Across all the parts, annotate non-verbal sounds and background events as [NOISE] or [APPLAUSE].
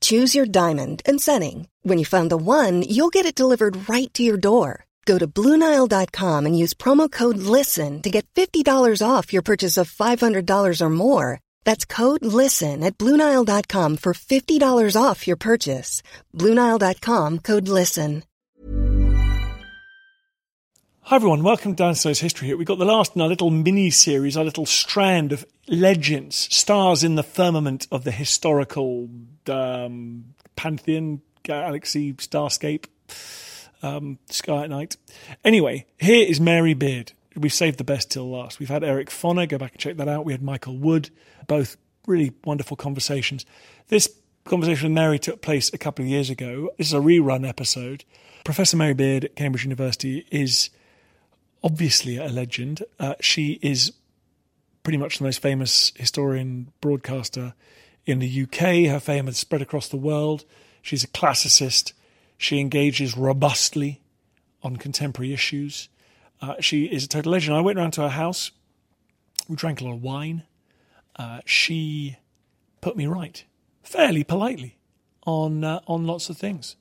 Choose your diamond and setting. When you find the one, you'll get it delivered right to your door. Go to Bluenile.com and use promo code LISTEN to get $50 off your purchase of $500 or more. That's code LISTEN at Bluenile.com for $50 off your purchase. Bluenile.com code LISTEN. Hi everyone, welcome to Dan Snow's History Hit. We've got the last in our little mini series, our little strand of legends, stars in the firmament of the historical um, pantheon, galaxy, starscape um, Sky at Night. Anyway, here is Mary Beard. We've saved the best till last. We've had Eric Foner, go back and check that out. We had Michael Wood, both really wonderful conversations. This conversation with Mary took place a couple of years ago. This is a rerun episode. Professor Mary Beard at Cambridge University is obviously a legend. Uh, she is pretty much the most famous historian broadcaster in the UK. Her fame has spread across the world. She's a classicist. She engages robustly on contemporary issues. Uh, she is a total legend. I went around to her house. We drank a lot of wine. Uh, she put me right, fairly politely, on uh, on lots of things,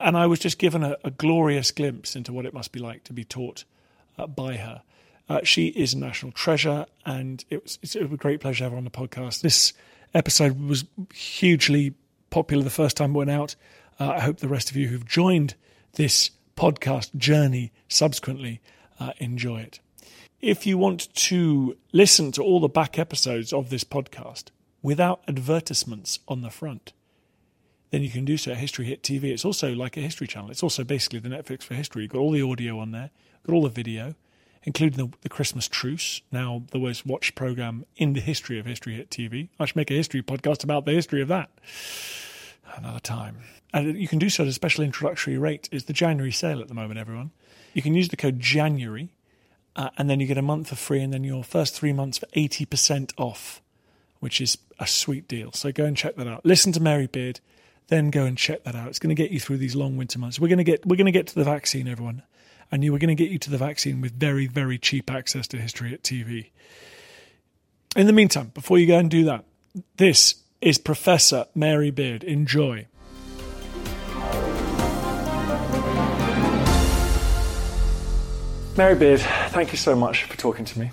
and I was just given a, a, glorious glimpse into what it must be like to be taught uh, by her. Uh, she is a national treasure, and it was, it's a great pleasure to have her on the podcast. This episode was hugely popular the first time it went out. Uh, I hope the rest of you who've joined this podcast journey subsequently uh, enjoy it. If you want to listen to all the back episodes of this podcast without advertisements on the front, then you can do so at History Hit TV. It's also like a history channel. It's also basically the Netflix for history. You've got all the audio on there, got all the video, including the, the Christmas Truce, now the most watched program in the history of History Hit TV. I should make a history podcast about the history of that another time. And you can do so at a special introductory rate. It's the January sale at the moment, everyone. You can use the code January, uh, and then you get a month for free, and then your first three months for 80% off, which is a sweet deal. So go and check that out. Listen to Mary Beard, then go and check that out. It's going to get you through these long winter months. We're going to get we're going to get to the vaccine, everyone, and you we're going to get you to the vaccine with very very cheap access to History Hit TV. In the meantime, before you go and do that, this is Professor Mary Beard. Enjoy. Mary Beard, thank you so much for talking to me.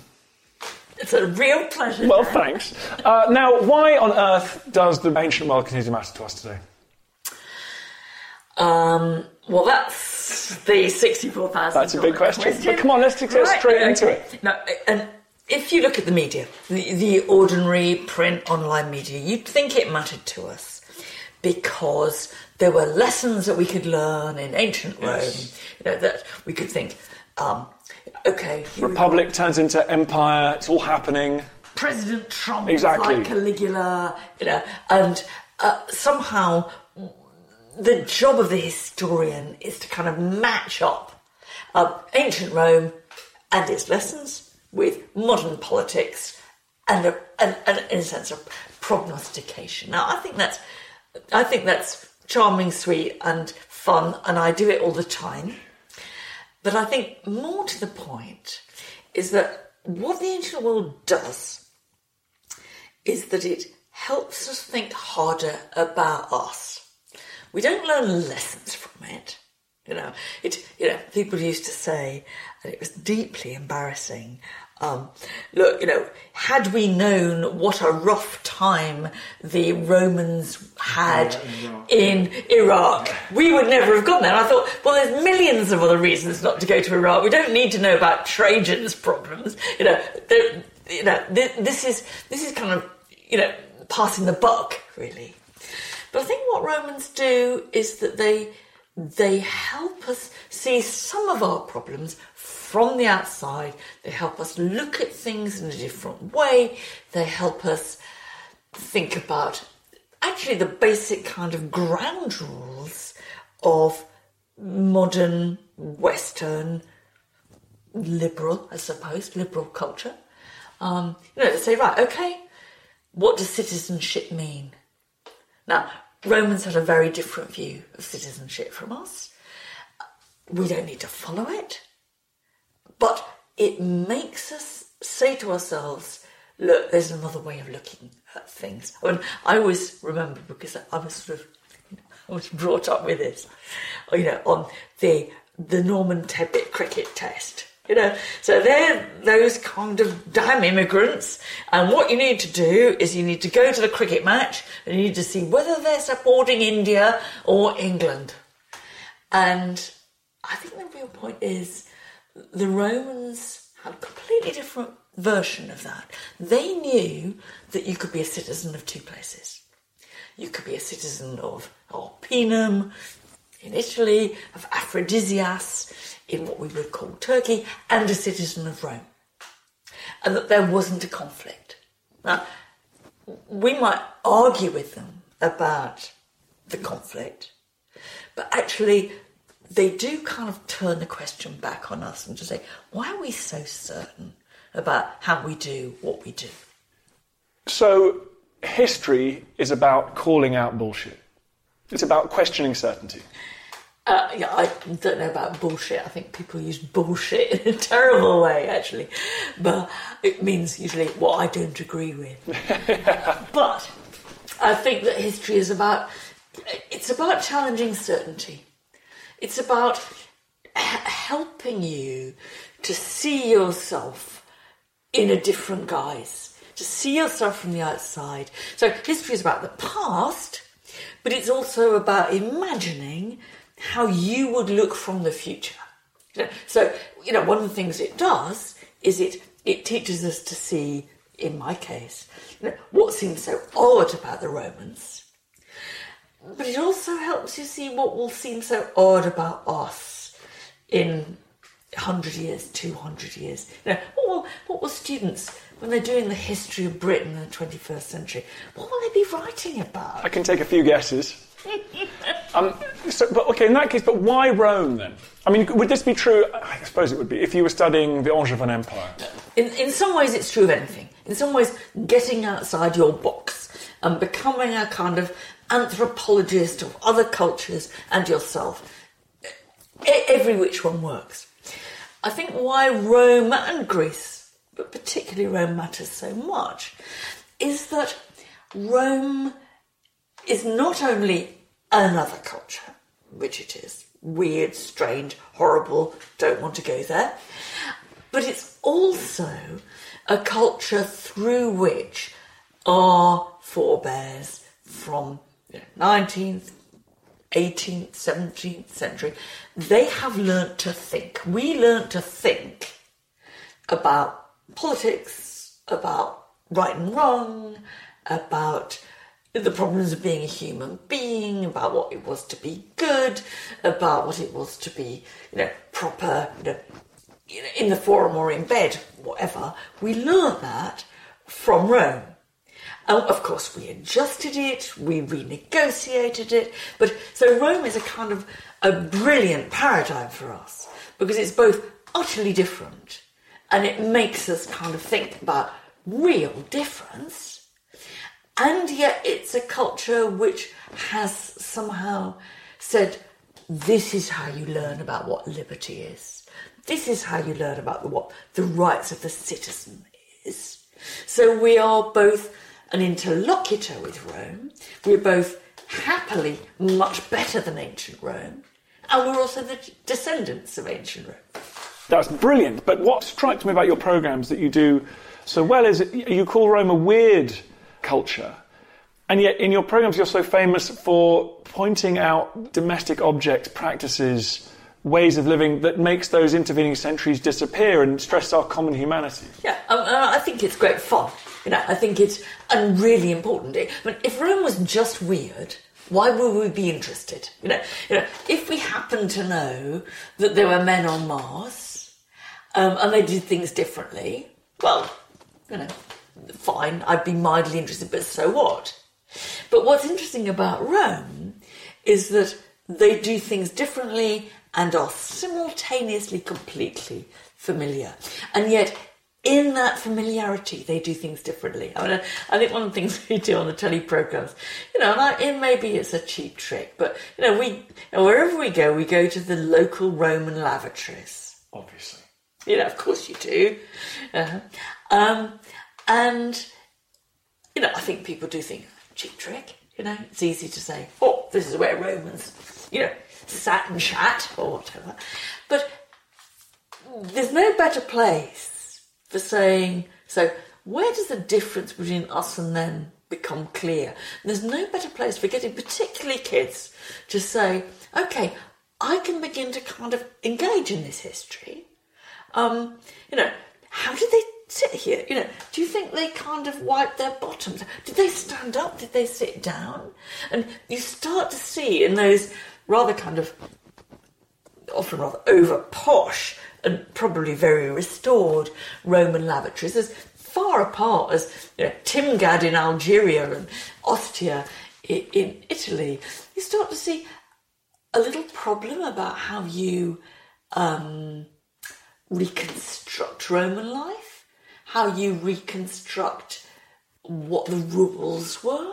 It's a real pleasure. Well, thanks. Uh, now, why on earth does the ancient world continue to matter to us today? Um, well, that's the sixty-four thousand. That's a big question. question. But come on, let's get right, straight into it. No, and if you look at the media, the, the ordinary print online media, you'd think it mattered to us because there were lessons that we could learn in ancient Rome. Yes. You know that we could think um, okay. Republic turns into empire. It's all happening. President Trump exactly. like Caligula, you know, and uh, somehow the job of the historian is to kind of match up uh, ancient Rome and its lessons with modern politics and, a, and, and in a sense of prognostication. Now, I think that's I think that's charming, sweet, and fun, and I do it all the time. But I think more to the point is that what the ancient world does is that it helps us think harder about us. We don't learn lessons from it. You know, it. You know, people used to say, and it was deeply embarrassing. Um, look, you know, had we known what a rough time the Romans had in Iraq, we would never have gone there. And I thought, well, there's millions of other reasons not to go to Iraq. We don't need to know about Trajan's problems. You know, you know, thi- this is this is kind of you know passing the buck, really. But I think what Romans do is that they they help us see some of our problems from the outside. They help us look at things in a different way. They help us think about actually the basic kind of ground rules of modern Western liberal, I suppose, liberal culture. Um, you know, they say, right, okay, what does citizenship mean? Now, Romans had a very different view of citizenship from us. We don't need to follow it, but it makes us say to ourselves, look, there's another way of looking at things. And I always remember because I was sort of, I was brought up with this, you know, on the the Norman Tebbit cricket test. You know, so they're those kind of damn immigrants, and what you need to do is you need to go to the cricket match and you need to see whether they're supporting India or England. And I think the real point is the Romans had a completely different version of that. They knew that you could be a citizen of two places. You could be a citizen of Arpinum in Italy, of Aphrodisias in what we would call Turkey, and a citizen of Rome. And that there wasn't a conflict. Now, we might argue with them about the conflict, but actually, they do kind of turn the question back on us and just say, why are we so certain about how we do what we do? So, history is about calling out bullshit. It's about questioning certainty. Uh, yeah, I don't know about bullshit. I think people use bullshit in a terrible way, actually. But it means usually what I don't agree with. [LAUGHS] but I think that history is about, it's about challenging certainty. It's about h- helping you to see yourself in a different guise, to see yourself from the outside. So history is about the past, but it's also about imagining how you would look from the future. So, you know, one of the things it does is it it teaches us to see, in my case, you know, what seems so odd about the Romans, but it also helps you see what will seem so odd about us in 100 years, 200 years. You know, what will, what will students, when they're doing the history of Britain in the 21st century, what will they be writing about? I can take a few guesses. Um, so, but okay, in that case, but why Rome then? I mean, would this be true? I suppose it would be if you were studying the Angevin Empire. In, in some ways, it's true of anything. In some ways, getting outside your box and becoming a kind of anthropologist of other cultures and yourself, every which one works. I think why Rome and Greece, but particularly Rome, matters so much is that Rome is not only another culture, which it is weird, strange, horrible, don't want to go there, but it's also a culture through which our forebears from the 19th, 18th, 17th century, they have learnt to think. We learnt to think about politics, about right and wrong, about the problems of being a human being, about what it was to be good, about what it was to be, you know, proper, you know, in the forum or in bed, whatever. We learnt that from Rome. And of course, we adjusted it, we renegotiated it. But so Rome is a kind of a brilliant paradigm for us because it's both utterly different and it makes us kind of think about real difference. And yet, it's a culture which has somehow said, this is how you learn about what liberty is. This is how you learn about what the rights of the citizen is. So we are both an interlocutor with Rome. We're both happily much better than ancient Rome. And we're also the descendants of ancient Rome. That's brilliant. But what strikes me about your programs that you do so well is you call Rome a weird culture. And yet, in your programs, you're so famous for pointing out domestic objects, practices, ways of living that makes those intervening centuries disappear and stress our common humanity. Yeah, um, I think it's great fun. You know, I think it's and really important. I mean, if Rome was just weird, why would we be interested? You know, you know, if we happen to know that there were men on Mars um, and they did things differently, well, you know, fine, I'd be mildly interested, but so what? But what's interesting about Rome is that they do things differently and are simultaneously completely familiar. And yet, in that familiarity, they do things differently. I mean, I think one of the things [LAUGHS] we do on the telly programs, you know, and I, it maybe it's a cheap trick, but you know, we you know, wherever we go, we go to the local Roman lavatories. Obviously, you know, of course you do. Uh-huh. Um, and you know, I think people do think cheap trick. You know, it's easy to say, oh, this is where Romans, you know, sat and chat or whatever. But there's no better place for saying, so where does the difference between us and them become clear? And there's no better place for getting particularly kids to say, okay, I can begin to kind of engage in this history. Um, you know, how did they sit here? You know, do you think they kind of wiped their bottoms? Did they stand up? Did they sit down? And you start to see in those rather kind of often rather over posh and probably very restored Roman lavatories as far apart as you know, Timgad in Algeria and Ostia in Italy, you start to see a little problem about how you um, reconstruct Roman life, how you reconstruct what the rules were.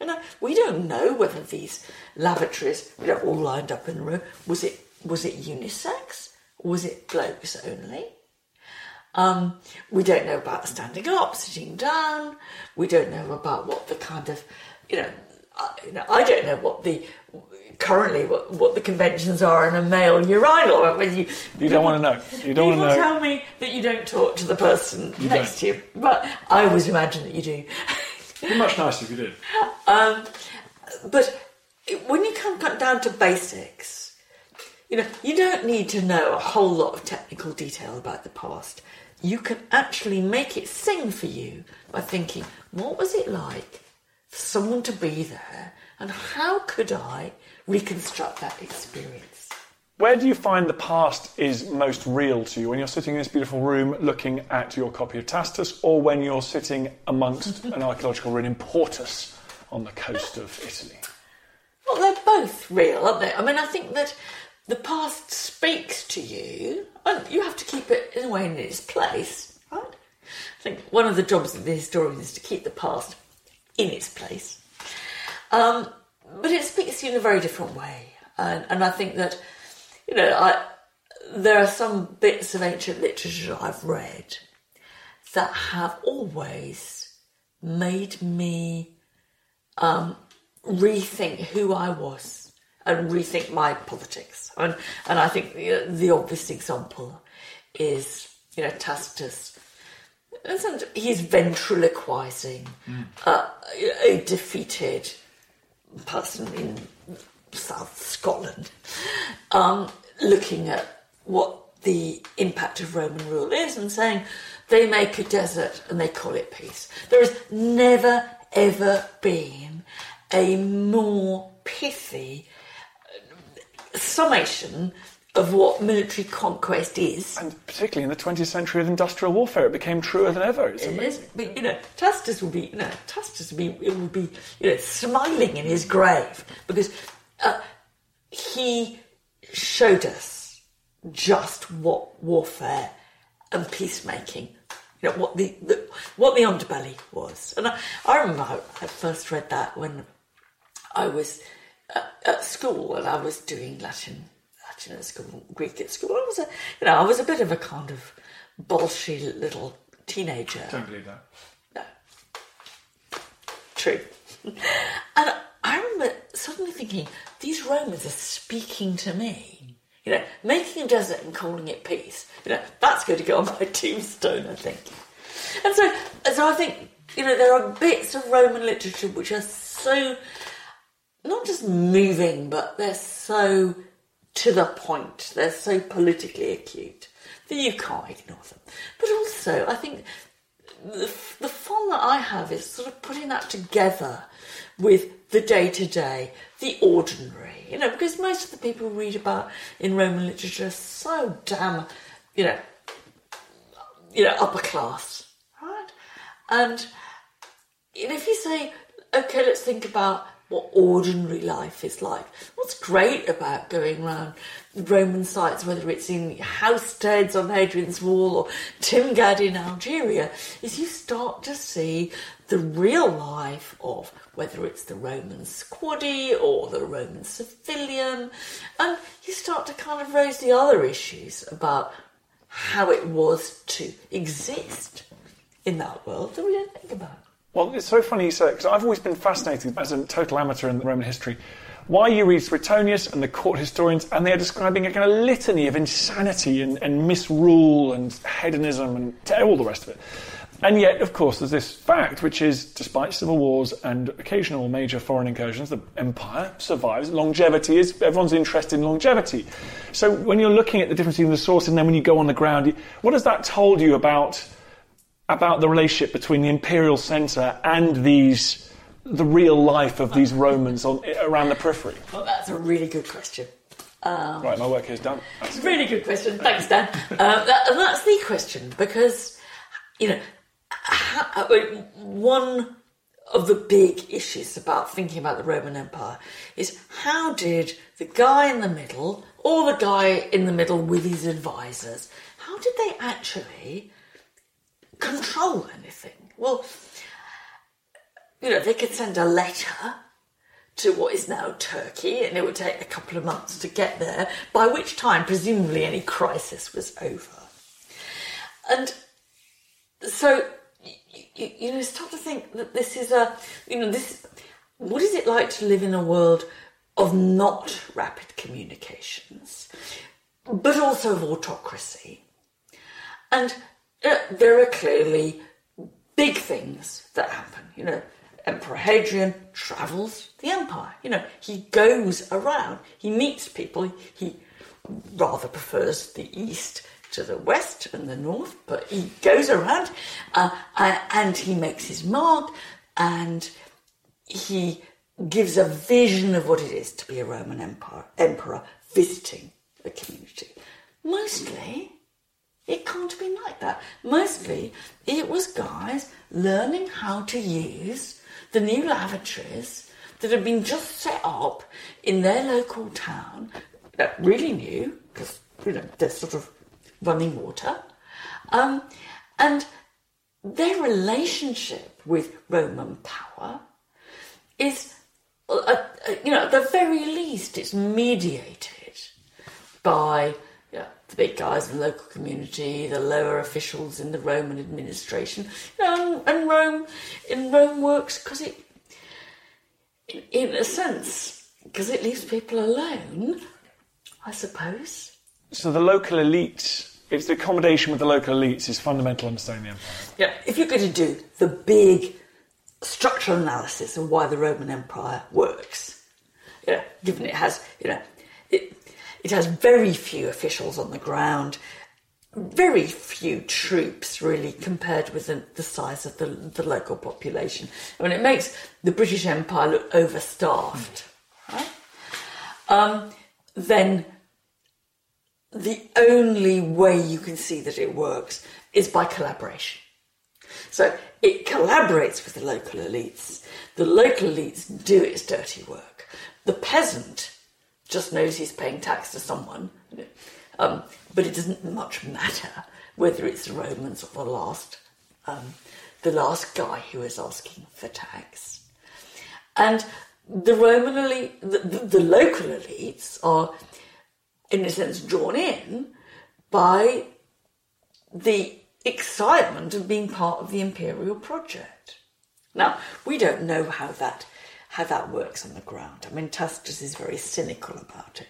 You know, we don't know whether these lavatories, you know, all lined up in a row, was it was it unisex? Was it blokes only? Um, we don't know about standing up, sitting down. We don't know about what the kind of, you know, I, you know, I don't know what the currently what, what the conventions are in a male urinal. When you, you don't want to know. You don't want to know. tell me that you don't talk to the person you next don't. to you, but I always imagine that you do. It'd be much nicer if you did. Um, but when you come down to basics, you know, you don't need to know a whole lot of technical detail about the past. You can actually make it sing for you by thinking, what was it like for someone to be there, and how could I reconstruct that experience? Where do you find the past is most real to you? When you're sitting in this beautiful room looking at your copy of Tacitus, or when you're sitting amongst [LAUGHS] an archaeological ruin in Portus on the coast of Italy? Well, they're both real, aren't they? I mean, I think that the past speaks to you, and you have to keep it in a way in its place, right? I think one of the jobs of the historian is to keep the past in its place. Um, but it speaks to you in a very different way. And, and I think that you know, I, there are some bits of ancient literature I've read that have always made me um, rethink who I was and rethink my politics. And, and I think the, the obvious example is, you know, Tacitus. He's ventriloquizing mm. uh, a defeated person in South Scotland, um, looking at what the impact of Roman rule is and saying they make a desert and they call it peace. There has never, ever been a more pithy summation of what military conquest is. And particularly in the 20th century of industrial warfare, it became truer than ever. It's it is, but you know, Tacitus will be, you know, Tacitus will be, it will be, you know, smiling in his grave because uh, he showed us just what warfare and peacemaking, you know, what the, the what the underbelly was. And I, I remember I, I first read that when I was at, at school and I was doing Latin Latin at school, Greek at school. I was a, you know, I was a bit of a kind of bolshy little teenager. Don't believe that. No. True. [LAUGHS] and I remember suddenly thinking, these Romans are speaking to me. You know, making a desert and calling it peace. You know, that's going to go on my [LAUGHS] tombstone, I think. And so, so I think you know there are bits of Roman literature which are so not just moving, but they're so to the point. They're so politically acute that you can't ignore them. But also, I think the, the fun that I have is sort of putting that together with the day to day, the ordinary, you know, because most of the people we read about in Roman literature are so damn, you know, you know, upper class, right? And if you say, okay, let's think about what ordinary life is like. What's great about going around Roman sites, whether it's in Housesteads on Hadrian's Wall or Timgad in Algeria, is you start to see the real life of whether it's the Roman squaddy or the Roman civilian, and you start to kind of raise the other issues about how it was to exist in that world that we don't think about. Well, it's so funny you say because I've always been fascinated as a total amateur in Roman history. Why you read Suetonius and the court historians, and they are describing a kind of litany of insanity and, and misrule and hedonism and all the rest of it. And yet, of course, there's this fact, which is despite civil wars and occasional major foreign incursions, the empire survives. Longevity is, everyone's interested in longevity. So when you're looking at the difference between the source and then when you go on the ground, what has that told you about about the relationship between the imperial centre and these the real life of these Romans on, around the periphery? Well, that's a really good question. Um, right, my work here is done. That's a [LAUGHS] really good question. Thanks, Dan. uh, that, and that's the question because, you know, how, one of the big issues about thinking about the Roman Empire is how did the guy in the middle, or the guy in the middle with his advisors, how did they actually control anything. Well, you know, they could send a letter to what is now Turkey, and it would take a couple of months to get there, by which time, presumably, any crisis was over. And so, you, you know, start to think that this is a, you know, this, what is it like to live in a world of not rapid communications, but also of autocracy? And uh, there are clearly big things that happen. You know, Emperor Hadrian travels the empire. You know, he goes around, he meets people, he rather prefers the east to the west and the north, but he goes around uh, and he makes his mark and he gives a vision of what it is to be a Roman empire, emperor visiting a community. Mostly, it can't have been like that. Mostly, it was guys learning how to use the new lavatories that had been just set up in their local town, that really new, because, you know, they're sort of running water. Um, and their relationship with Roman power is, uh, uh, you know, at the very least, it's mediated by the big guys in the local community, the lower officials in the Roman administration. You know, and, Rome, in Rome works because it, in, in a sense, because it leaves people alone, I suppose. So the local elites, it's the accommodation with the local elites is fundamental in understanding the empire. Yeah, if you're going to do the big structural analysis of why the Roman Empire works, you know, given it has, you know, it, it has very few officials on the ground, very few troops really compared with the, the size of the, the, local population. I mean, it makes the British Empire look overstaffed, right? Um, then the only way you can see that it works is by collaboration. So it collaborates with the local elites. The local elites do its dirty work. The peasant just knows he's paying tax to someone. Um, but it doesn't much matter whether it's the Romans or the last, um, the last guy who is asking for tax. And the Roman elite, the, the, the local elites are, in a sense, drawn in by the excitement of being part of the imperial project. Now, we don't know how that how that works on the ground. I mean, Tacitus is very cynical about it.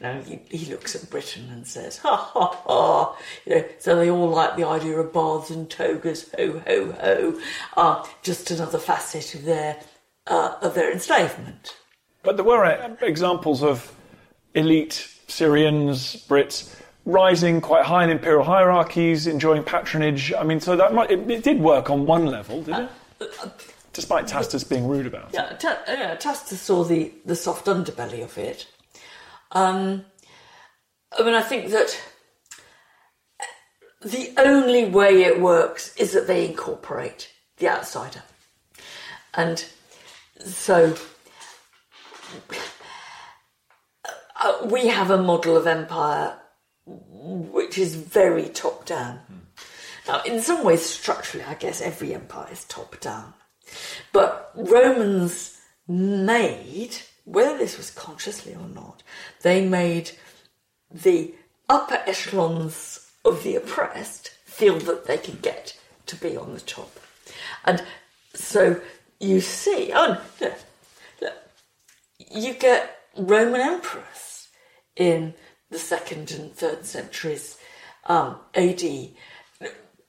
You know, he, he looks at Britain and says, ha ha ha. You know, so they all like the idea of baths and togas, ho ho ho. Uh, just another facet of their uh, of their enslavement. But there were uh, examples of elite Syrians, Brits, rising quite high in imperial hierarchies, enjoying patronage. I mean, so that might, it, it did work on one level, did it? Despite Tacitus being rude about it. Yeah, Ta- yeah, Tacitus saw the, the soft underbelly of it. Um, I mean, I think that the only way it works is that they incorporate the outsider. And so uh, we have a model of empire which is very top down. Now, in some ways, structurally, I guess every empire is top down. But Romans made, whether this was consciously or not, they made the upper echelons of the oppressed feel that they could get to be on the top. And so you see, oh, look, look, you get Roman emperors in the second and third centuries um, AD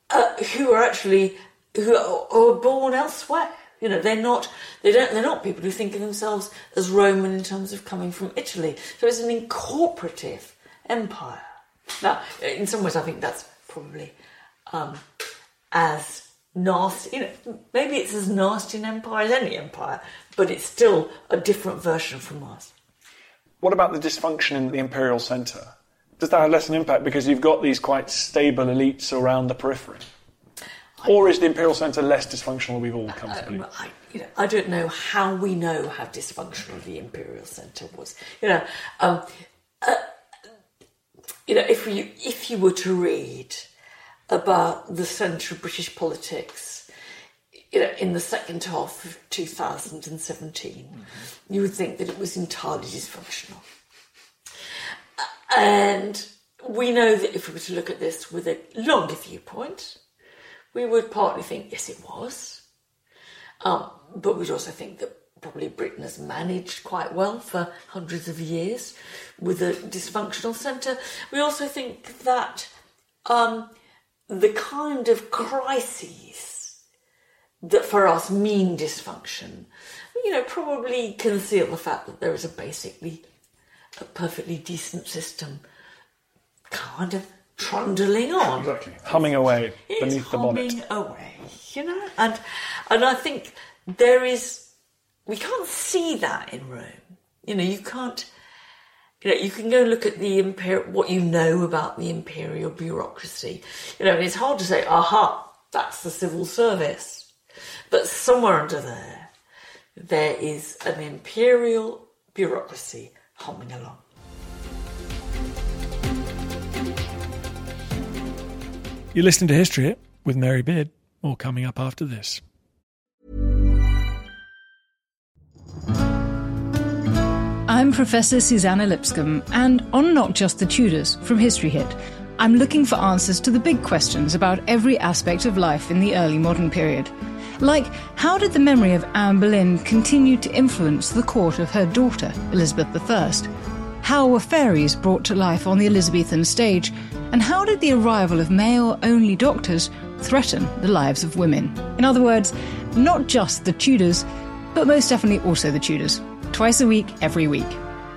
uh, who are actually who are, are born elsewhere. You know, they're not they don't they're not people who think of themselves as Roman in terms of coming from Italy. So it's an incorporative empire. Now, in some ways, I think that's probably um, as nasty. You know, maybe it's as nasty an empire as any empire, but it's still a different version from ours. What about the dysfunction in the imperial centre? Does that have less an impact because you've got these quite stable elites around the periphery? Or is the imperial centre less dysfunctional than we've all come to believe? Um, I, you know, I don't know how we know how dysfunctional the imperial centre was. You know, um, uh, you know, if you if you were to read about the centre of British politics, you know, in the second half of 2017, mm-hmm. you would think that it was entirely dysfunctional. And we know that if we were to look at this with a longer viewpoint, we would partly think, yes, it was. Um, but we'd also think that probably Britain has managed quite well for hundreds of years with a dysfunctional centre. We also think that um, the kind of crises that for us mean dysfunction, you know, probably conceal the fact that there is a basically a perfectly decent system kind of trundling on. Exactly. Humming away beneath the bonnet. humming away, you know? And and I think there is we can't see that in Rome. You know, you can't you know, you can go look at the imperial what you know about the imperial bureaucracy. You know, and it's hard to say, aha, that's the civil service. But somewhere under there there is an imperial bureaucracy humming along. You're listening to History Hit with Mary Beard. More coming up after this. I'm Professor Suzannah Lipscomb, and on Not Just the Tudors from History Hit, I'm looking for answers to the big questions about every aspect of life in the early modern period. Like, how did the memory of Anne Boleyn continue to influence the court of her daughter, Elizabeth I? How were fairies brought to life on the Elizabethan stage? And how did the arrival of male only doctors threaten the lives of women? In other words, not just the Tudors, but most definitely also the Tudors. Twice a week, every week.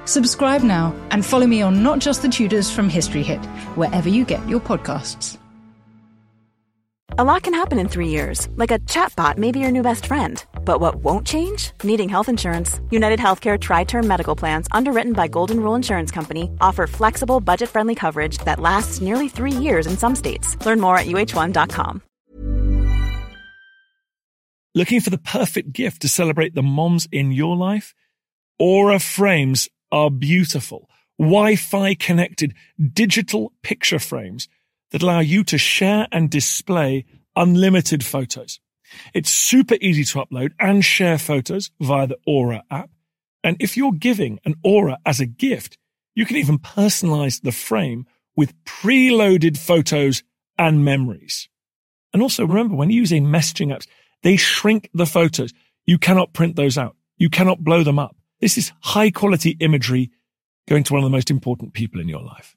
Subscribe now and follow me on Not Just the Tudors from History Hit, wherever you get your podcasts. A lot can happen in three years, like a chatbot may be your new best friend. But what won't change? Needing health insurance. United Healthcare Tri Term Medical Plans, underwritten by Golden Rule Insurance Company, offer flexible, budget friendly coverage that lasts nearly three years in some states. Learn more at uh1.com. Looking for the perfect gift to celebrate the moms in your life? Aura frames are beautiful, Wi Fi connected digital picture frames that allow you to share and display unlimited photos. It's super easy to upload and share photos via the Aura app. And if you're giving an Aura as a gift, you can even personalize the frame with preloaded photos and memories. And also remember when using messaging apps, they shrink the photos. You cannot print those out. You cannot blow them up. This is high quality imagery going to one of the most important people in your life.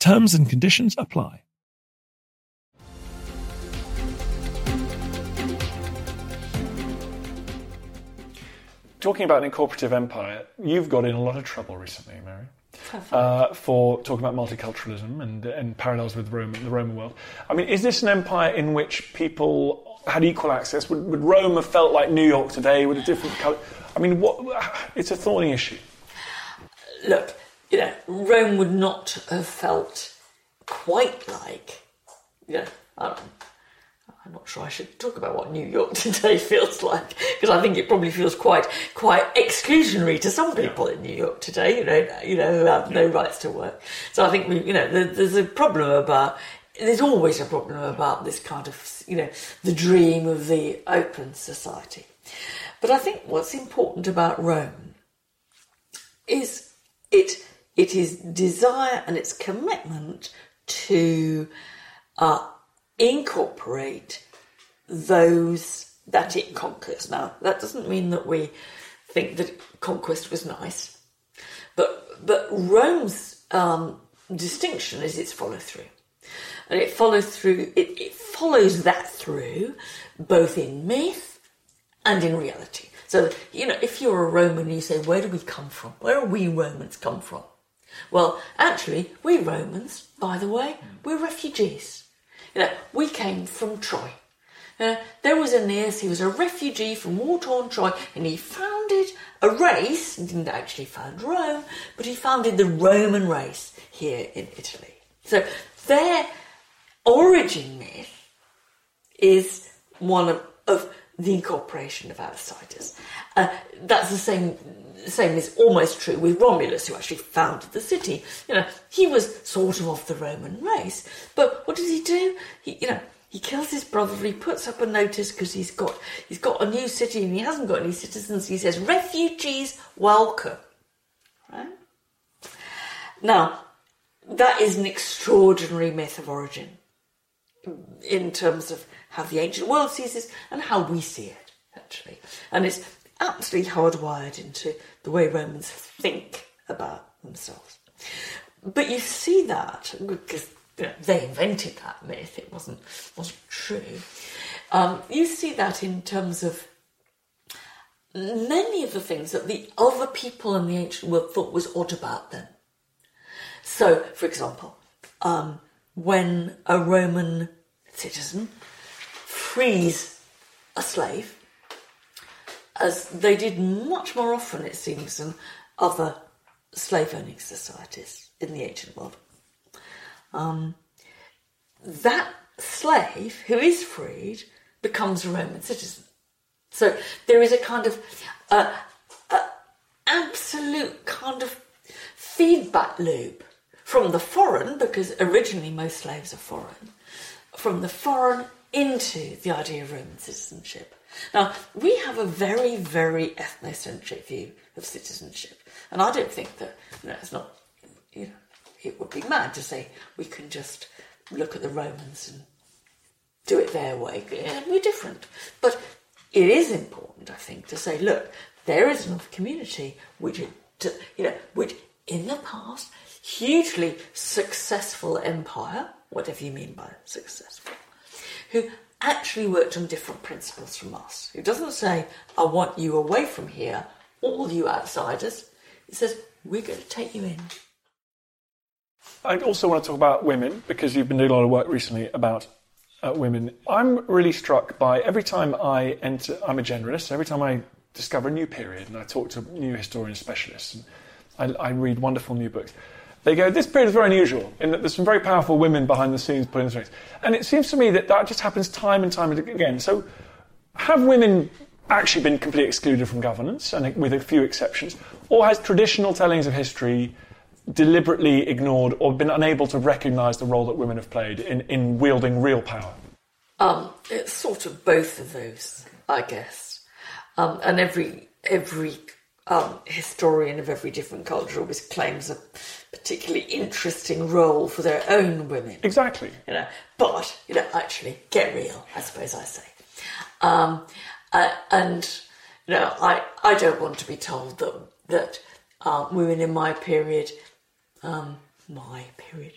Terms and conditions apply. Talking about an incorporative empire, you've got in a lot of trouble recently, Mary uh, for talking about multiculturalism and, and parallels with Rome, the Roman world. I mean, is this an empire in which people had equal access? Would, would Rome have felt like New York today with a different colour? I mean, what, it's a thorny issue. Look, you know, Rome would not have felt quite like, you know, I don't, I'm not sure I should talk about what New York [LAUGHS] today feels like because I think it probably feels quite quite exclusionary to some people in New York today. You know, you know, who have no rights to work. So I think we, you know, there's a problem about. There's always a problem about this kind of, you know, the dream of the open society. But I think what's important about Rome is it it is desire and its commitment to uh, incorporate those that it conquers. Now, that doesn't mean that we think that conquest was nice, but but Rome's um, distinction is its follow through, and it follows through. It, it follows that through, both in myth and in reality. So you know, if you're a Roman, you say, "Where do we come from? Where are we Romans come from?" Well, actually, we Romans, by the way, we're refugees. You know, we came from Troy. Uh, there was Aeneas, he was a refugee from war-torn Troy, and he founded a race, he didn't actually found Rome, but he founded the Roman race here in Italy. So their origin myth is one of, of the incorporation of outsiders. Uh, that's the same same is almost true with Romulus, who actually founded the city. You know, he was sort of of the Roman race, but what does he do? He, you know, he kills his brother. He puts up a notice because he's got he's got a new city and he hasn't got any citizens. He says, "Refugees, welcome." Right now, that is an extraordinary myth of origin in terms of how the ancient world sees this and how we see it, actually. And it's absolutely hardwired into the way Romans think about themselves. But you see that because you know, they invented that myth; it wasn't wasn't true. Um, you see that in terms of many of the things that the other people in the ancient world thought was odd about them. So, for example, um, when a Roman citizen frees a slave, as they did much more often, it seems, than other slave owning societies in the ancient world. Um, that slave who is freed becomes a Roman citizen. So there is a kind of uh, uh, absolute kind of feedback loop from the foreign, because originally most slaves are foreign, from the foreign into the idea of Roman citizenship. Now, we have a very, very ethnocentric view of citizenship. And I don't think that, you know, it's not, you know, it would be mad to say we can just look at the Romans and do it their way. we're different. But it is important, I think, to say, look, there is enough community which, you know, which in the past, hugely successful empire, whatever you mean by successful, who actually worked on different principles from us. It doesn't say, I want you away from here, all you outsiders. It says, we're going to take you in. I also want to talk about women because you've been doing a lot of work recently about uh, women. I'm really struck by every time I enter, I'm a generalist, every time I discover a new period and I talk to new historian specialists and I, I read wonderful new books they go, this period is very unusual in that there's some very powerful women behind the scenes putting strings. And it seems to me that that just happens time and time again. So have women actually been completely excluded from governance, and with a few exceptions, or has traditional tellings of history deliberately ignored or been unable to recognise the role that women have played in, in wielding real power? Um, it's sort of both of those, I guess. Um, and every every um, historian of every different culture always claims a particularly interesting role for their own women. Exactly. You know, but you know, actually, get real. I suppose I say. Um, uh, and you know, I I don't want to be told that that uh, women in my period, um, my period,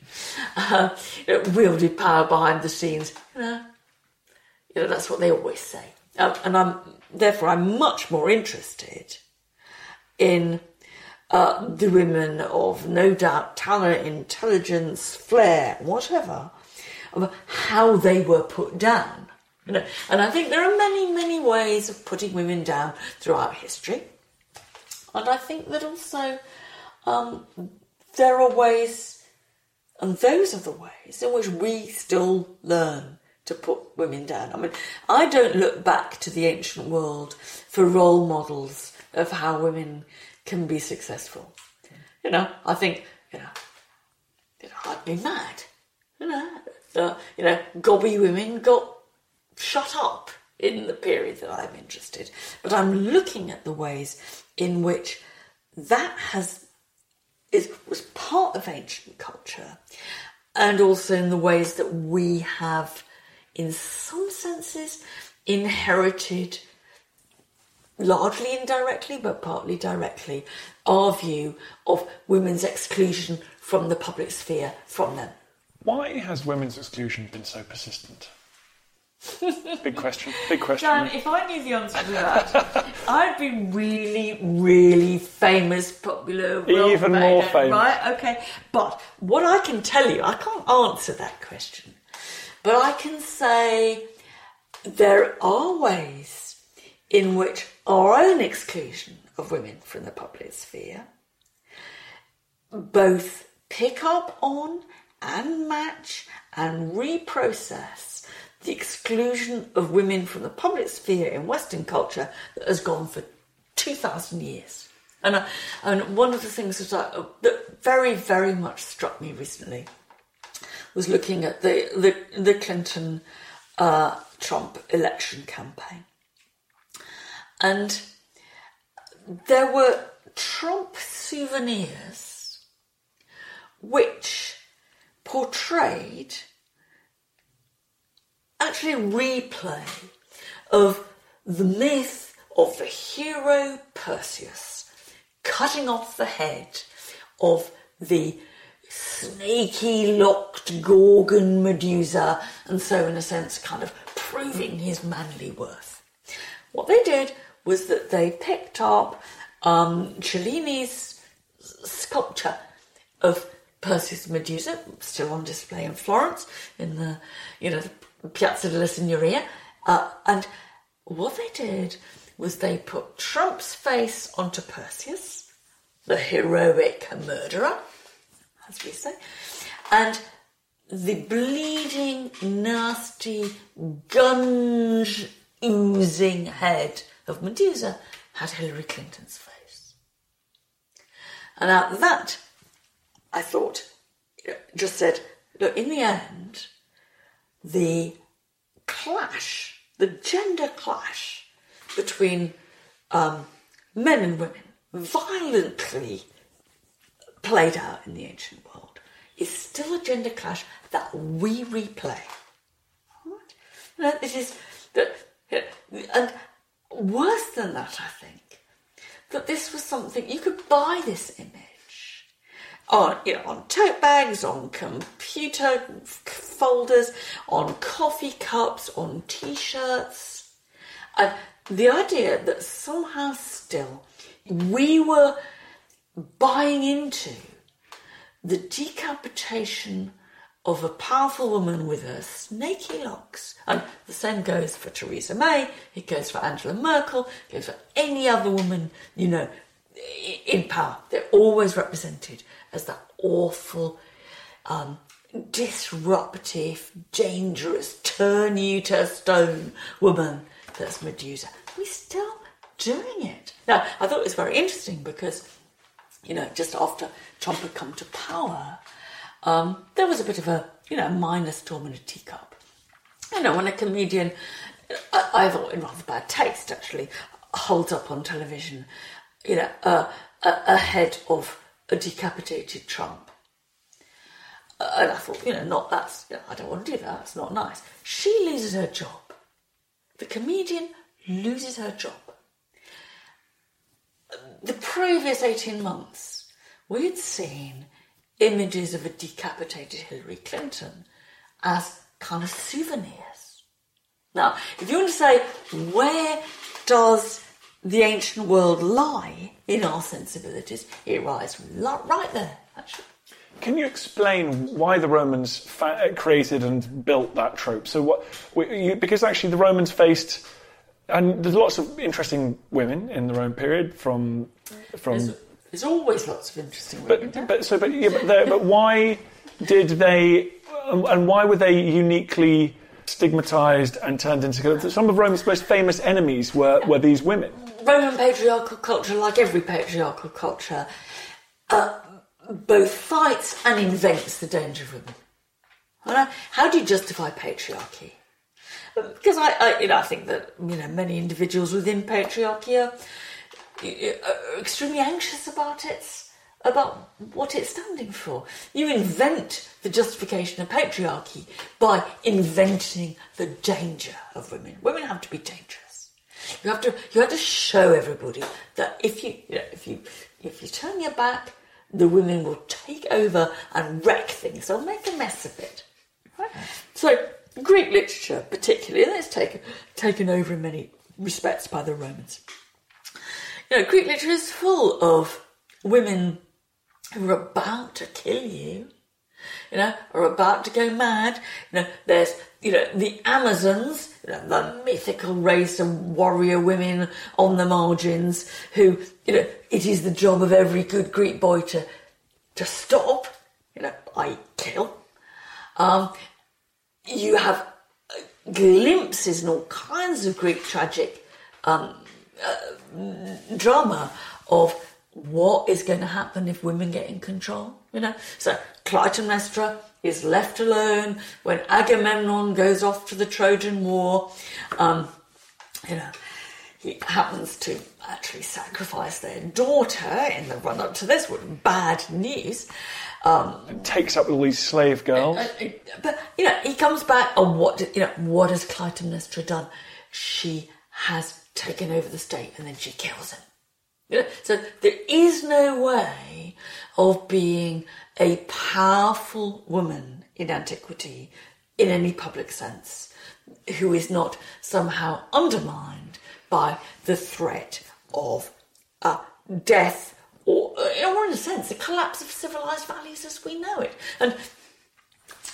uh, you know, wielded power behind the scenes. You know, you know that's what they always say. Um, and I'm therefore I'm much more interested in uh, the women of no doubt talent, intelligence, flair, whatever, of how they were put down. You know, and I think there are many, many ways of putting women down throughout history. And I think that also um, there are ways, and those are the ways in which we still learn to put women down. I mean, I don't look back to the ancient world for role models of how women can be successful. You know, I think, you know, you know I'd be mad. You know, uh, you know, gobby women got shut up in the period that I'm interested. But I'm looking at the ways in which that has is was part of ancient culture, and also in the ways that we have, in some senses, inherited largely indirectly, but partly directly, our view of women's exclusion from the public sphere from them. Why has women's exclusion been so persistent? [LAUGHS] Big question. Big question. Dan, if I knew the answer to that, [LAUGHS] I'd be really, really famous, popular, even more famous, right? Okay, but what I can tell you, I can't answer that question, but I can say there are ways in which our own exclusion of women from the public sphere both pick up on and match and reprocess the exclusion of women from the public sphere in Western culture that has gone for 2,000 years. And, uh, and one of the things that, I, that very, very much struck me recently was looking at the, the, the Clinton uh, Trump election campaign. And there were Trump souvenirs which portrayed actually a replay of the myth of the hero Perseus cutting off the head of the snaky locked Gorgon Medusa, and so, in a sense, kind of proving his manly worth. What they did was that they picked up um, Cellini's sculpture of Perseus Medusa, still on display in Florence, in the you know the Piazza della Signoria. Uh, and what they did was they put Trump's face onto Perseus, the heroic murderer, as we say, and the bleeding, nasty, gunge oozing head of Medusa had Hillary Clinton's face. And at that, I thought, just said, look, in the end, the clash, the gender clash between um, men and women, violently played out in the ancient world, is still a gender clash that we replay. This is and worse than that, I think, that this was something you could buy this image on you know on tote bags, on computer folders, on coffee cups, on t-shirts, and the idea that somehow still we were buying into the decapitation of a powerful woman with her snaky locks. And the same goes for Theresa May, it goes for Angela Merkel, it goes for any other woman, you know, in power. They're always represented as that awful, um, disruptive, dangerous, turn you to stone woman that's Medusa. We're still doing it. Now, I thought it was very interesting because you know, just after Trump had come to power, um, there was a bit of a, you know, minor storm in a teacup. You know, when a comedian, I, I thought in rather bad taste actually, holds up on television, you know, uh, ahead of a decapitated Trump. Uh, and I thought, you know, not that's, you know, I don't want to do that, it's not nice. She loses her job. The comedian loses her job. The previous 18 months, we had seen images of a decapitated Hillary Clinton as kind of souvenirs. Now, if you want to say, where does the ancient world lie in our sensibilities? It lies right there, actually. Can you explain why the Romans fa- uh, created and built that trope? So, what? You, because actually, the Romans faced, and there's lots of interesting women in the Roman period from from. There's, there's always lots of interesting women. But, but so, but yeah, but, but why did they, and why were they uniquely? stigmatized and turned into some of Rome's most famous enemies were, were these women. Roman patriarchal culture, like every patriarchal culture, uh, both fights and invents the danger of women. How do you justify patriarchy? Because I, I, you know, I think that you know many individuals within patriarchy are, are Uh, extremely anxious about it, about what it's standing for. You invent the justification of patriarchy by inventing the danger of women. Women have to be dangerous. You have to you have to show everybody that if you, you know, if you if you turn your back the women will take over and wreck things. They'll make a mess of it. Right? So Greek literature, particularly, and it's taken taken over in many respects by the Romans. [LAUGHS] You know, Greek literature is full of women who are about to kill you. You know, are about to go mad. You know, there's you know the Amazons, you know, the mythical race of warrior women on the margins who you know it is the job of every good Greek boy to to stop, you know, I kill. Um, you have glimpses in all kinds of Greek tragic um, uh, drama of what is going to happen if women get in control. You know, so Clytemnestra is left alone when Agamemnon goes off to the Trojan War. Um, you know, he happens to actually sacrifice their daughter in the run up to this. What bad news! Um, takes up all these slave girls. Uh, uh, but you know, he comes back, and what you know? What has Clytemnestra done? She has taken over the state, and then she kills him. You know, so there is no way of being a powerful woman in antiquity in any public sense who is not somehow undermined by the threat of uh, death or, or, in a sense, the collapse of civilized values as we know it. And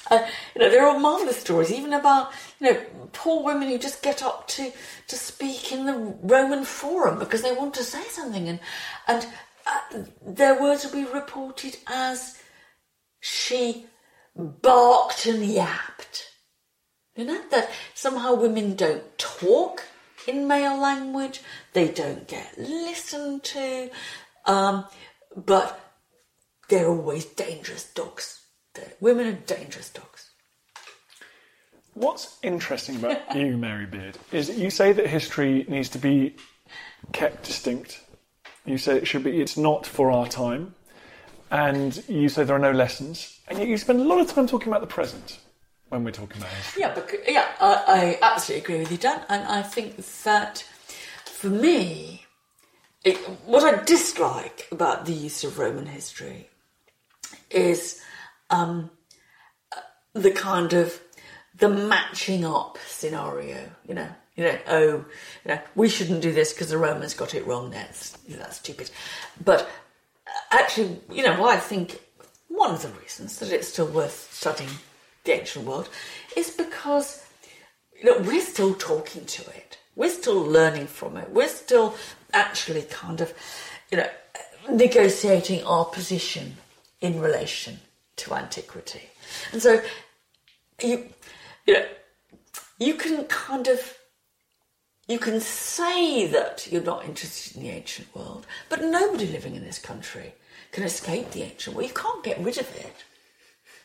uh, you know, there are marvelous stories, even about you know poor women who just get up to to speak in the Roman Forum because they want to say something, and and uh, their words will be reported as she barked and yapped. You know that somehow women don't talk in male language, they don't get listened to, um, but they're always dangerous dogs. They're, women are dangerous dogs. What's interesting about [LAUGHS] you, Mary Beard, is that you say that history needs to be kept distinct. You say it should be, it's not for our time. And you say there are no lessons. And yet you spend a lot of time talking about the present when we're talking about history. Yeah, because, yeah, I, I absolutely agree with you, Dan. And I think that for me, it, what I dislike about the use of Roman history is um, the kind of the matching up scenario. You know, you know, oh, you know, we shouldn't do this because the Romans got it wrong. That's that's stupid. But uh, actually, you know, why I think one of the reasons that it's still worth studying the ancient world is because you know, we're still talking to it. We're still learning from it. We're still actually kind of, you know, negotiating our position in relation to antiquity. And so you, you know, you can kind of you can say that you're not interested in the ancient world, but nobody living in this country can escape the ancient world. You can't get rid of it.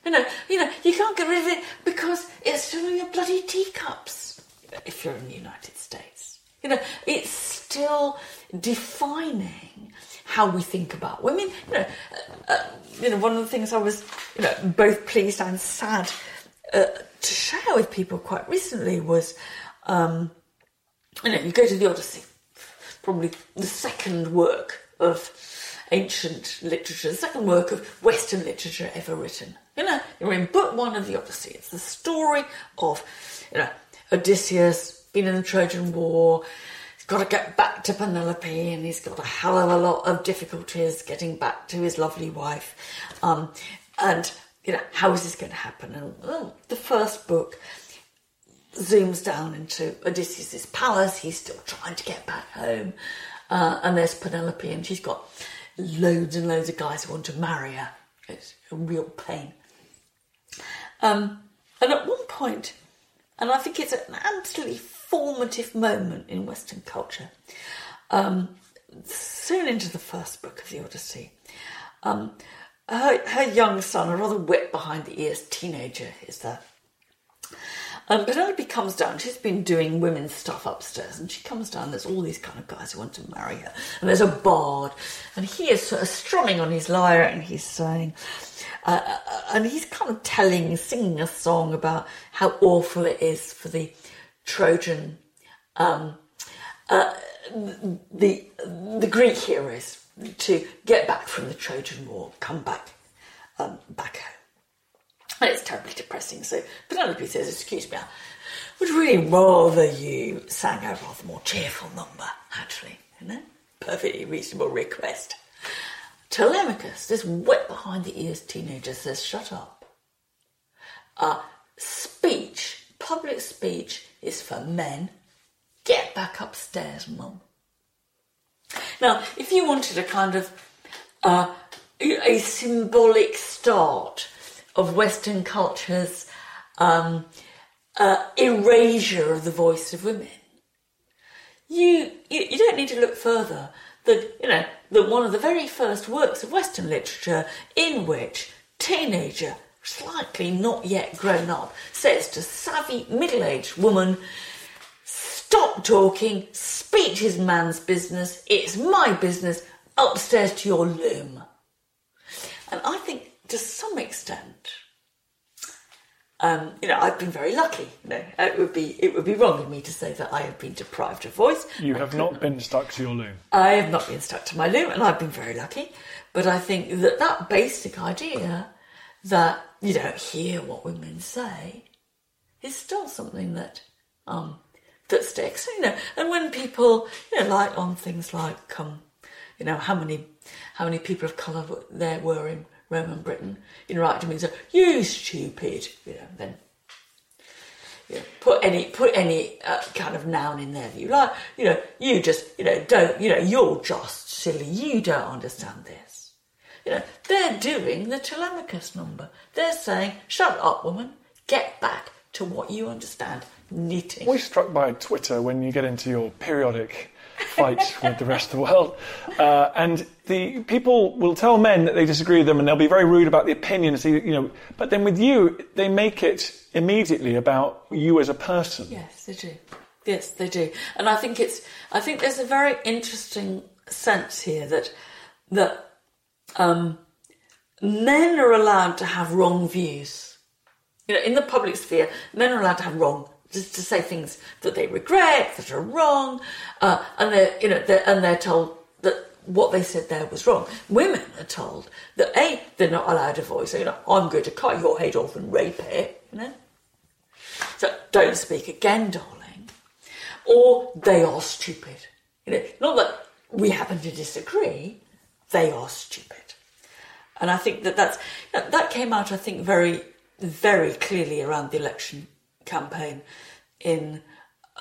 You know, you know, you can't get rid of it because it's still in your bloody teacups. If you're in the United States, you know, it's still defining how we think about women. You know, uh, uh, you know, one of the things I was, you know, both pleased and sad uh, to share with people quite recently was, um, you know, you go to the Odyssey, probably the second work of ancient literature, the second work of Western literature ever written. You know, you're in book one of the Odyssey. It's the story of, you know, Odysseus being in the Trojan War. He's got to get back to Penelope, and he's got a hell of a lot of difficulties getting back to his lovely wife. Um, and you know, how is this going to happen? And well, the first book zooms down into Odysseus' palace. He's still trying to get back home. Uh, and there's Penelope, and she's got loads and loads of guys who want to marry her. It's a real pain. Um, and at one point, and I think it's an absolutely formative moment in Western culture, um, soon into the first book of the Odyssey, um, her, her young son, a rather wet behind the ears teenager, is there. Um, Penelope comes down. She's been doing women's stuff upstairs, and she comes down. There's all these kind of guys who want to marry her, and there's a bard, and he is sort of strumming on his lyre, and he's saying, uh, uh, and he's kind of telling, singing a song about how awful it is for the Trojan, um, uh, the the Greek heroes to get back from the Trojan War, come back, um, back home. And it's terribly depressing. So Penelope says, "Excuse me, I would really rather you sang a rather more cheerful number. Actually, you know, perfectly reasonable request." Telemachus, this wet behind the ears teenager, says, "Shut up." Uh, speech, public speech, is for men. Get back upstairs, mum. Now, if you wanted a kind of uh, a symbolic start of Western culture's um, uh, erasure of the voice of women, you, you you don't need to look further. than you know that one of the very first works of Western literature in which teenager, slightly not yet grown up, says to savvy middle-aged woman, Stop talking, speech is man's business, it's my business, upstairs to your loom. And I think to some extent, um, you know, I've been very lucky. You know, it would be it would be wrong of me to say that I have been deprived of voice. You have not been stuck to your loom. I have not been stuck to my loom, and I've been very lucky. But I think that that basic idea that you don't hear what women say is still something that um, that sticks. You know, and when people you know like on things like um, you know how many how many people of colour there were in Roman Britain, you know, right to me and say, "You stupid," you know, then you know, put any put any uh, kind of noun in there that you like. You know, you just you know don't you know you're just silly. You don't understand this. You know, they're doing the Telemachus number. They're saying, "Shut up, woman. Get back to what you understand." Knitting. Always struck by Twitter when you get into your periodic fight [LAUGHS] with the rest of the world. Uh, and the people will tell men that they disagree with them, and they'll be very rude about the opinions. You know, but then with you, they make it immediately about you as a person. Yes, they do. Yes, they do. And I think it's. I think there's a very interesting sense here that that um, men are allowed to have wrong views. You know, in the public sphere, men are allowed to have wrong just to say things that they regret, that are wrong, uh, and they're you know they're, and they're told that what they said there was wrong. Women are told that a they're not allowed a voice. So, you know, I'm going to cut your head off and rape it. You know, so don't speak again, darling. Or they are stupid. You know, not that we happen to disagree. They are stupid. And I think that that's that came out. I think very very clearly around the election campaign in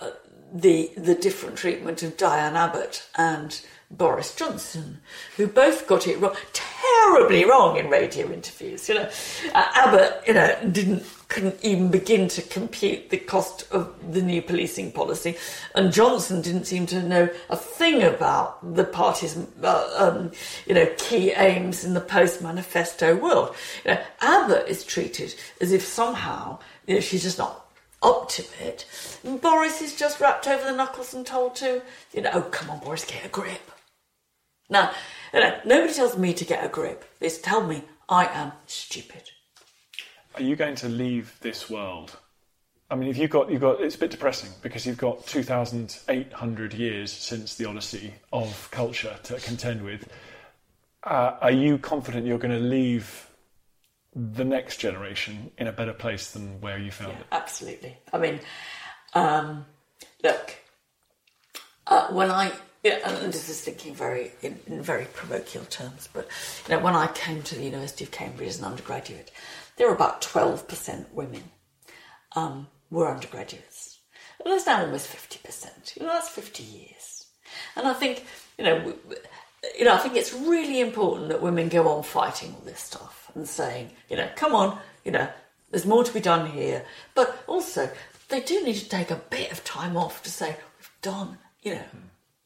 uh, the the different treatment of Diane Abbott and Boris Johnson, who both got it wrong, terribly wrong in radio interviews. You know, uh, Abbott, you know, didn't couldn't even begin to compute the cost of the new policing policy, and Johnson didn't seem to know a thing about the party's, uh, um, you know, key aims in the post-manifesto world. You know, Abbott is treated as if somehow, you know, she's just not up to it. And Boris is just rapped over the knuckles and told to, you know, oh, come on, Boris, get a grip. Now, you know, nobody tells me to get a grip. They tell me I am stupid. Are you going to leave this world? I mean, if you've got, you've got, it's a bit depressing because you've got 2,800 years since the Odyssey of culture to contend with. Uh, are you confident you're going to leave the next generation in a better place than where you found Yeah, it? absolutely. I mean, um, look, uh, when I, yeah, and this is thinking very in, in very parochial terms, but you know, when I came to the University of Cambridge as an undergraduate, there were about twelve percent women um, were undergraduates. Well, there's now almost fifty percent. You know, that's fifty years, and I think you know. We, you know, I think it's really important that women go on fighting all this stuff and saying, you know, come on, you know, there's more to be done here. But also, they do need to take a bit of time off to say, we've done, you know,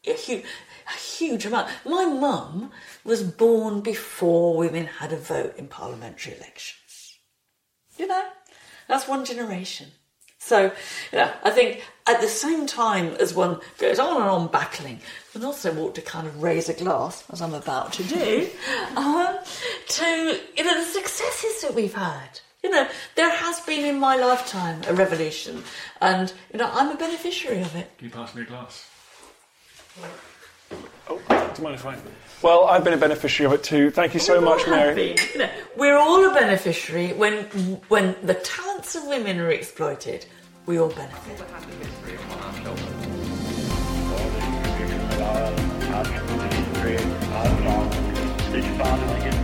a huge, a huge amount. My mum was born before women had a vote in parliamentary elections. You know, that's one generation. So, you know, I think at the same time as one goes on and on battling, one also ought to kind of raise a glass, as I'm about to do, [LAUGHS] uh, to, you know, the successes that we've had. You know, there has been in my lifetime a revolution, and, you know, I'm a beneficiary of it. Can you pass me a glass? Oh, do you mind if I? Well, I've been a beneficiary of it too. Thank you so We much, Mary. You know, we're all a beneficiary when when the talents of women are exploited. We all benefit. I